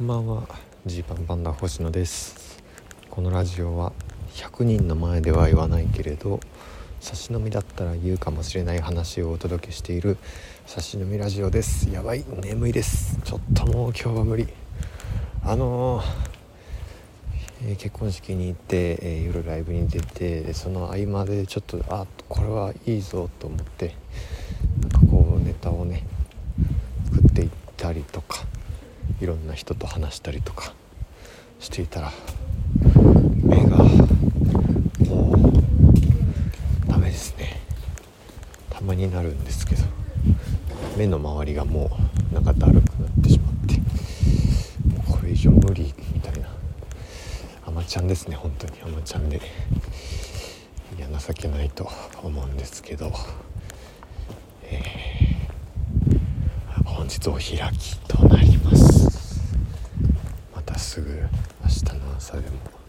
こんばんは。ジーパンパンダ星野です。このラジオは100人の前では言わないけれど差し飲みだったら言うかもしれない話をお届けしている差し飲みラジオです。やばい眠いです。ちょっともう今日は無理。あのー、えー、結婚式に行って、えー、夜ライブに出てその合間でちょっとあこれはいいぞと思ってなんかこうネタをね作っていったりとかいろんな人と話したりとかしていたら目がもうダメですね。たまになるんですけど目の周りがもうなんかだるくなってしまってもうこれ以上無理みたいな。アマちゃんですね本当に。アマちゃんでいや情けないと思うんですけど、えー、本日お開きとなります。すぐ。明日の朝でも。